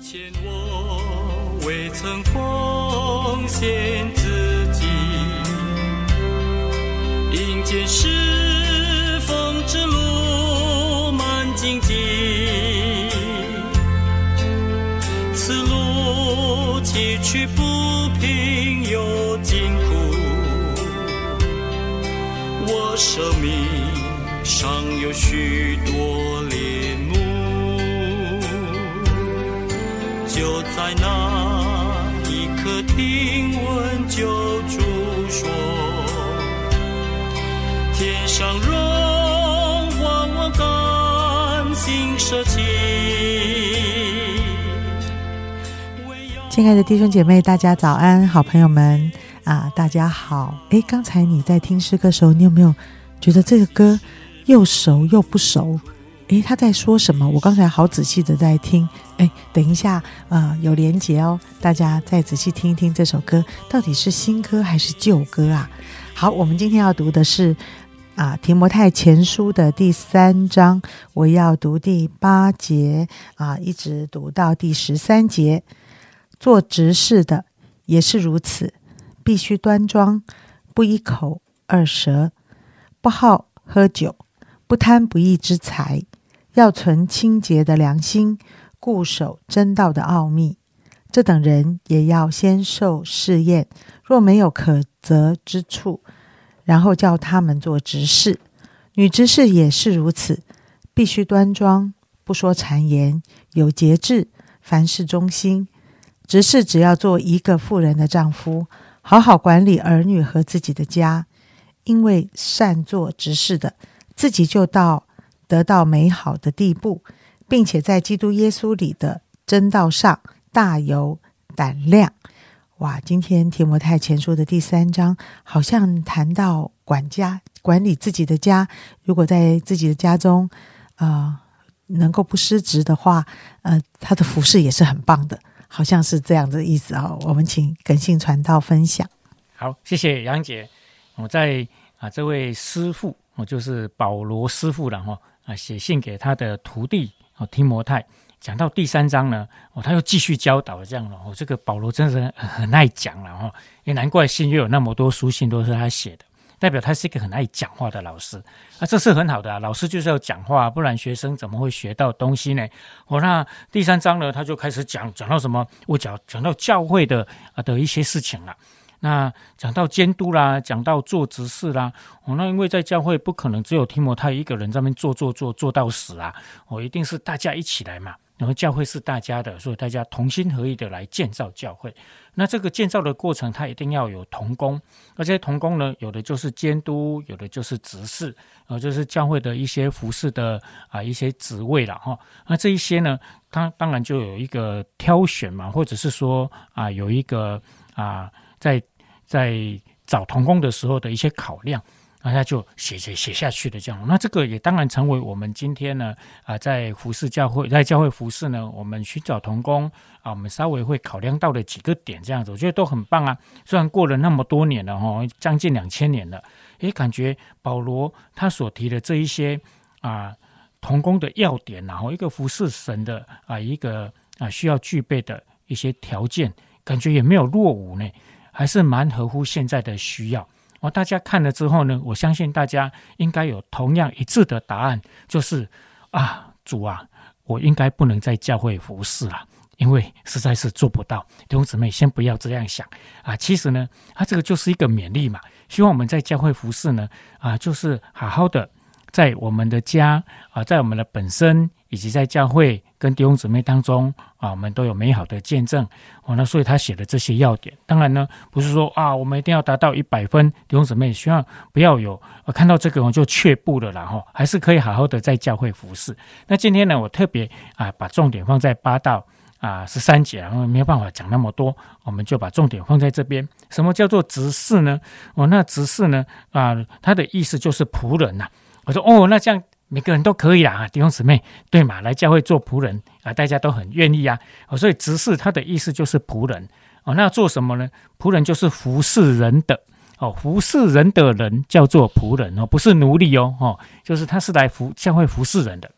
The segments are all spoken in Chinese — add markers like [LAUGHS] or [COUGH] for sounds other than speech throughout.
前我未曾奉献自己，迎接侍奉之路漫荆棘，此路崎岖不平又艰苦，我生命尚有许多恋慕。就在那一刻听闻救主说，天上荣华我甘心舍弃。亲爱的弟兄姐妹，大家早安，好朋友们啊，大家好。诶，刚才你在听诗歌的时候，你有没有觉得这个歌又熟又不熟？诶，他在说什么？我刚才好仔细的在听。诶，等一下，呃，有连结哦，大家再仔细听一听这首歌到底是新歌还是旧歌啊？好，我们今天要读的是啊《提摩太前书》的第三章，我要读第八节啊，一直读到第十三节。做执事的也是如此，必须端庄，不一口二舌，不好喝酒，不贪不义之财。要存清洁的良心，固守真道的奥秘。这等人也要先受试验，若没有可责之处，然后叫他们做执事。女执事也是如此，必须端庄，不说谗言，有节制，凡事忠心。执事只要做一个妇人的丈夫，好好管理儿女和自己的家，因为善做执事的，自己就到。得到美好的地步，并且在基督耶稣里的真道上大有胆量。哇！今天提摩太前书的第三章好像谈到管家管理自己的家，如果在自己的家中啊能够不失职的话，呃，他的服饰也是很棒的，好像是这样的意思哦。我们请耿信传道分享。好，谢谢杨姐。我在啊，这位师傅，我就是保罗师傅了哈。啊，写信给他的徒弟哦，提摩太，讲到第三章呢，哦，他又继续教导这样了。哦，这个保罗真是很爱讲了哈，也难怪新约有那么多书信都是他写的，代表他是一个很爱讲话的老师。啊，这是很好的啊，老师就是要讲话，不然学生怎么会学到东西呢？哦，那第三章呢，他就开始讲，讲到什么？我讲讲到教会的啊的一些事情了。那讲到监督啦，讲到做执事啦，哦，那因为在教会不可能只有提摩太一个人在那边做做做做到死啊，哦，一定是大家一起来嘛。然后教会是大家的，所以大家同心合意的来建造教会。那这个建造的过程，它一定要有同工，而且同工呢，有的就是监督，有的就是执事，呃，就是教会的一些服饰的啊一些职位了哈。那这一些呢，它当然就有一个挑选嘛，或者是说啊有一个啊。在在找童工的时候的一些考量，大家就写写写下去的这样。那这个也当然成为我们今天呢啊，在服饰教会，在教会服饰呢，我们寻找童工啊，我们稍微会考量到的几个点这样子，我觉得都很棒啊。虽然过了那么多年了哈，将近两千年了，也感觉保罗他所提的这一些啊童工的要点，然后一个服饰神的啊一个啊需要具备的一些条件，感觉也没有落伍呢。还是蛮合乎现在的需要哦。大家看了之后呢，我相信大家应该有同样一致的答案，就是啊，主啊，我应该不能在教会服侍了，因为实在是做不到。弟兄姊妹，先不要这样想啊。其实呢，他这个就是一个勉励嘛，希望我们在教会服侍呢，啊，就是好好的在我们的家啊，在我们的本身。以及在教会跟弟兄姊妹当中啊，我们都有美好的见证哦。那所以他写的这些要点，当然呢，不是说啊，我们一定要达到一百分。弟兄姊妹希望不要有看到这个我就却步了，然后还是可以好好的在教会服侍。那今天呢，我特别啊，把重点放在八到啊十三节，然后没有办法讲那么多，我们就把重点放在这边。什么叫做执事呢？哦，那执事呢啊，他的意思就是仆人呐。我说哦，那这样。每个人都可以啦，弟兄姊妹，对嘛？来教会做仆人啊，大家都很愿意啊。哦，所以执事他的意思就是仆人哦。那做什么呢？仆人就是服侍人的哦，服侍人的人叫做仆人哦，不是奴隶哦，哦，就是他是来服教会服侍人的。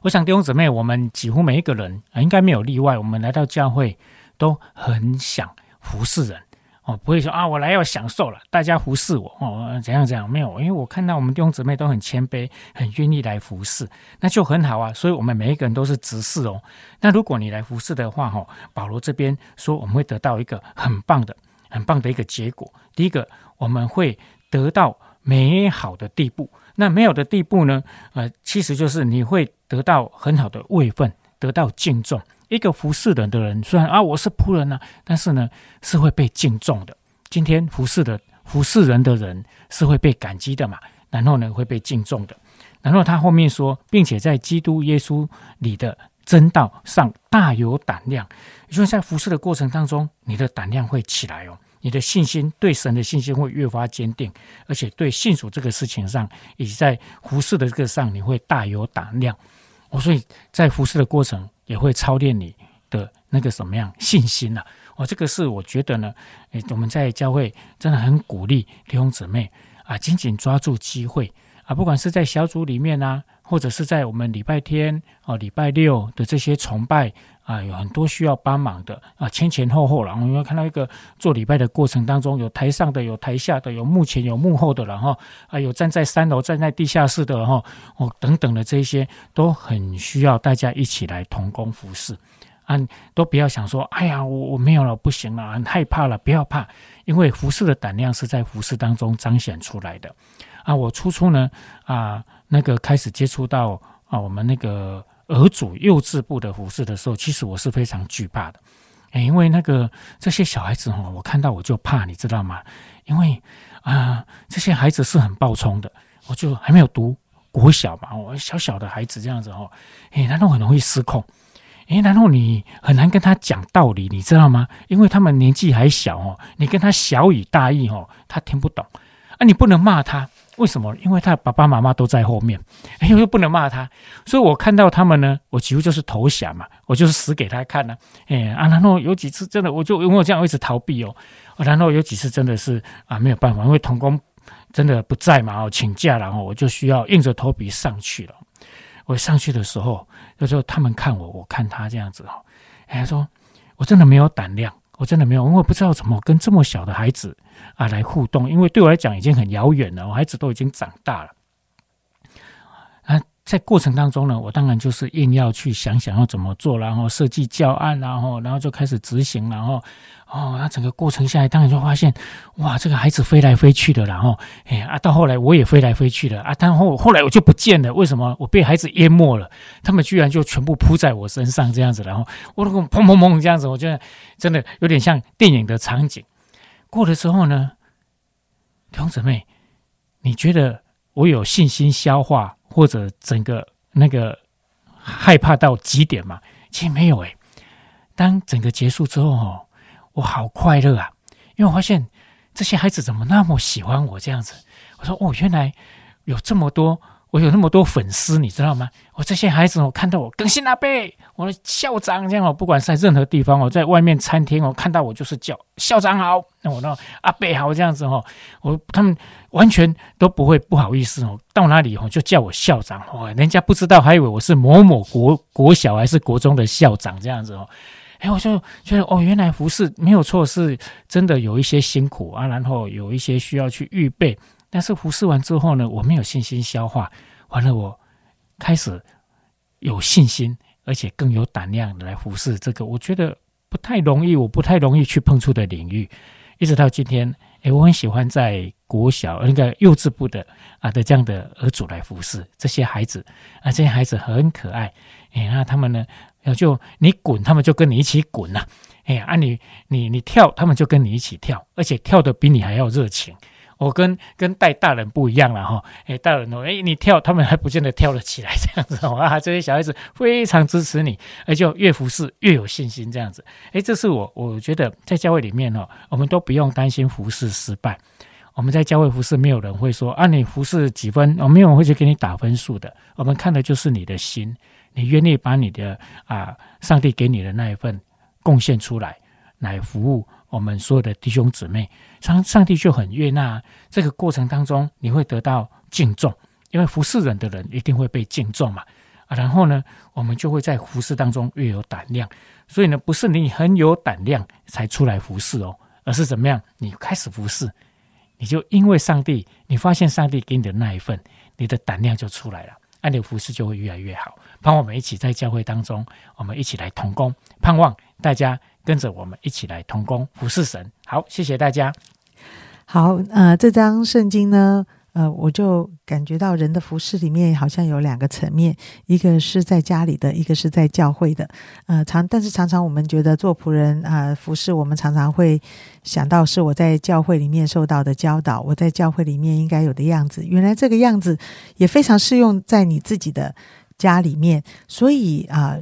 我想弟兄姊妹，我们几乎每一个人啊，应该没有例外，我们来到教会都很想服侍人。哦，不会说啊，我来要享受了，大家服侍我哦，怎样怎样？没有，因为我看到我们弟兄姊妹都很谦卑，很愿意来服侍，那就很好啊。所以，我们每一个人都是执事哦。那如果你来服侍的话，哈，保罗这边说，我们会得到一个很棒的、很棒的一个结果。第一个，我们会得到美好的地步。那没有的地步呢？呃，其实就是你会得到很好的位分，得到敬重。一个服侍人的人，虽然啊我是仆人呢，但是呢是会被敬重的。今天服侍的服侍人的人是会被感激的嘛？然后呢会被敬重的。然后他后面说，并且在基督耶稣里的真道上大有胆量。也就是在服侍的过程当中，你的胆量会起来哦，你的信心对神的信心会越发坚定，而且对信主这个事情上，以及在服侍的这个上，你会大有胆量。我所以在服侍的过程。也会操练你的那个什么样信心啊？哦，这个是我觉得呢，诶，我们在教会真的很鼓励弟兄姊妹啊，紧紧抓住机会啊，不管是在小组里面啊，或者是在我们礼拜天哦、礼拜六的这些崇拜。啊，有很多需要帮忙的啊，前前后后了。我们看到一个做礼拜的过程当中，有台上的，有台下的，有幕前有幕后的，然后啊，有站在三楼、站在地下室的，然后哦等等的这些，都很需要大家一起来同工服侍啊，都不要想说，哎呀，我我没有了，不行了，很害怕了，不要怕，因为服侍的胆量是在服侍当中彰显出来的啊。我初初呢啊，那个开始接触到啊，我们那个。儿主幼稚部的服饰的时候，其实我是非常惧怕的，哎，因为那个这些小孩子哦，我看到我就怕，你知道吗？因为啊，这些孩子是很暴冲的，我就还没有读国小嘛，我小小的孩子这样子哦，哎，然后很容易失控，哎，然后你很难跟他讲道理，你知道吗？因为他们年纪还小哦，你跟他小语大意哦，他听不懂，啊，你不能骂他。为什么？因为他爸爸妈妈都在后面，[LAUGHS] 哎，又不能骂他，所以我看到他们呢，我几乎就是投降嘛，我就是死给他看呢，哎啊，然后有几次真的，我就因为我这样一直逃避哦，然后有几次真的是啊没有办法，因为童工真的不在嘛，哦请假，然后我就需要硬着头皮上去了。我上去的时候，有时候他们看我，我看他这样子哦，哎说，我真的没有胆量。我真的没有，因为不知道怎么跟这么小的孩子啊来互动，因为对我来讲已经很遥远了。我孩子都已经长大了。啊在过程当中呢，我当然就是硬要去想想要怎么做，然后设计教案，然后然后就开始执行，然后哦，那整个过程下来，当然就发现，哇，这个孩子飞来飞去的，然后哎啊，到后来我也飞来飞去的啊，但后后来我就不见了，为什么？我被孩子淹没了，他们居然就全部扑在我身上这样子，然后我那个砰砰砰这样子，我觉得真的有点像电影的场景。过了之后呢，童姊妹，你觉得我有信心消化？或者整个那个害怕到极点嘛？其实没有诶。当整个结束之后哦，我好快乐啊！因为我发现这些孩子怎么那么喜欢我这样子。我说哦，原来有这么多。我有那么多粉丝，你知道吗？我这些孩子，我看到我更新阿贝，我的校长这样哦，不管在任何地方，我在外面餐厅，我看到我就是叫校长好，那我那阿贝好这样子哦，我他们完全都不会不好意思哦，到哪里哦就叫我校长哦，人家不知道还以为我是某某国国小还是国中的校长这样子哦，哎，我就觉得哦，原来服饰没有错，是真的有一些辛苦啊，然后有一些需要去预备。但是服侍完之后呢，我没有信心消化，完了我开始有信心，而且更有胆量来服侍这个我觉得不太容易，我不太容易去碰触的领域。一直到今天，诶，我很喜欢在国小那个幼稚部的啊的这样的儿主来服侍这些孩子啊，这些孩子很可爱，哎，那他们呢，就你滚，他们就跟你一起滚呐，哎呀，啊你你你跳，他们就跟你一起跳，而且跳的比你还要热情。我跟跟带大人不一样了哈，哎，大人哦，哎，你跳，他们还不见得跳得起来 [LAUGHS] 这样子啊。这些小孩子非常支持你，而且越服侍越有信心这样子。哎，这是我我觉得在教会里面哦，我们都不用担心服侍失败。我们在教会服侍，没有人会说啊，你服侍几分，我没有人会去给你打分数的。我们看的就是你的心，你愿意把你的啊，上帝给你的那一份贡献出来，来服务。我们所有的弟兄姊妹，上上帝就很悦纳这个过程当中，你会得到敬重，因为服侍人的人一定会被敬重嘛。啊，然后呢，我们就会在服侍当中越有胆量。所以呢，不是你很有胆量才出来服侍哦，而是怎么样？你开始服侍，你就因为上帝，你发现上帝给你的那一份，你的胆量就出来了，那你服侍就会越来越好。盼望我们一起在教会当中，我们一起来同工，盼望大家跟着我们一起来同工服侍神。好，谢谢大家。好，呃，这张圣经呢？呃，我就感觉到人的服饰里面好像有两个层面，一个是在家里的，一个是在教会的。呃，常但是常常我们觉得做仆人啊，服饰我们常常会想到是我在教会里面受到的教导，我在教会里面应该有的样子。原来这个样子也非常适用在你自己的家里面，所以啊。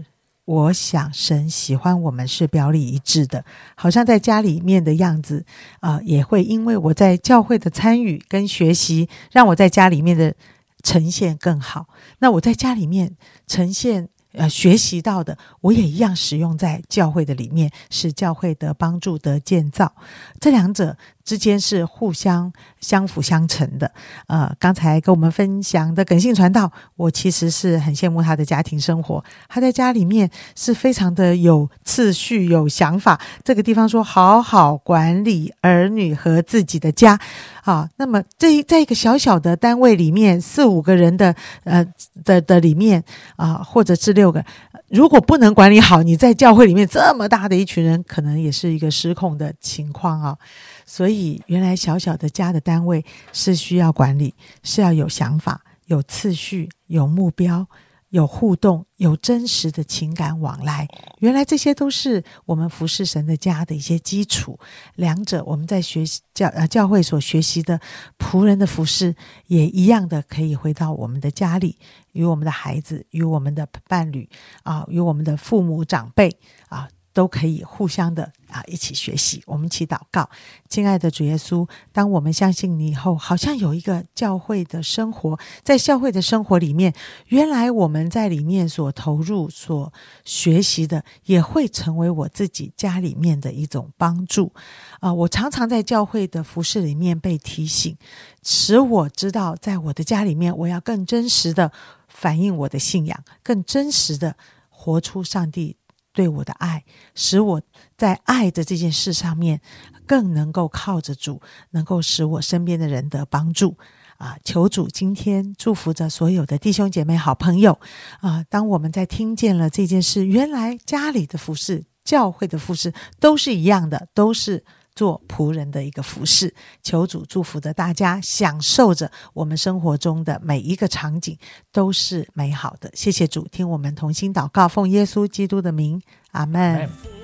我想神喜欢我们是表里一致的，好像在家里面的样子啊，也会因为我在教会的参与跟学习，让我在家里面的呈现更好。那我在家里面呈现。呃，学习到的，我也一样使用在教会的里面，使教会的帮助得建造。这两者之间是互相相辅相成的。呃，刚才跟我们分享的耿信传道，我其实是很羡慕他的家庭生活。他在家里面是非常的有次序、有想法。这个地方说好好管理儿女和自己的家。啊，那么这在一个小小的单位里面，四五个人的呃的的里面啊，或者是六个，如果不能管理好，你在教会里面这么大的一群人，可能也是一个失控的情况啊。所以，原来小小的家的单位是需要管理，是要有想法、有次序、有目标。有互动，有真实的情感往来，原来这些都是我们服侍神的家的一些基础。两者我们在学习教啊教会所学习的仆人的服侍，也一样的可以回到我们的家里，与我们的孩子，与我们的伴侣啊，与我们的父母长辈啊。都可以互相的啊，一起学习。我们一起祷告，亲爱的主耶稣，当我们相信你以后，好像有一个教会的生活，在教会的生活里面，原来我们在里面所投入、所学习的，也会成为我自己家里面的一种帮助啊！我常常在教会的服饰里面被提醒，使我知道，在我的家里面，我要更真实的反映我的信仰，更真实的活出上帝。对我的爱，使我在爱的这件事上面更能够靠着主，能够使我身边的人得帮助啊！求主今天祝福着所有的弟兄姐妹、好朋友啊！当我们在听见了这件事，原来家里的服饰、教会的服饰都是一样的，都是。做仆人的一个服饰，求主祝福着大家，享受着我们生活中的每一个场景都是美好的。谢谢主，听我们同心祷告，奉耶稣基督的名，阿门。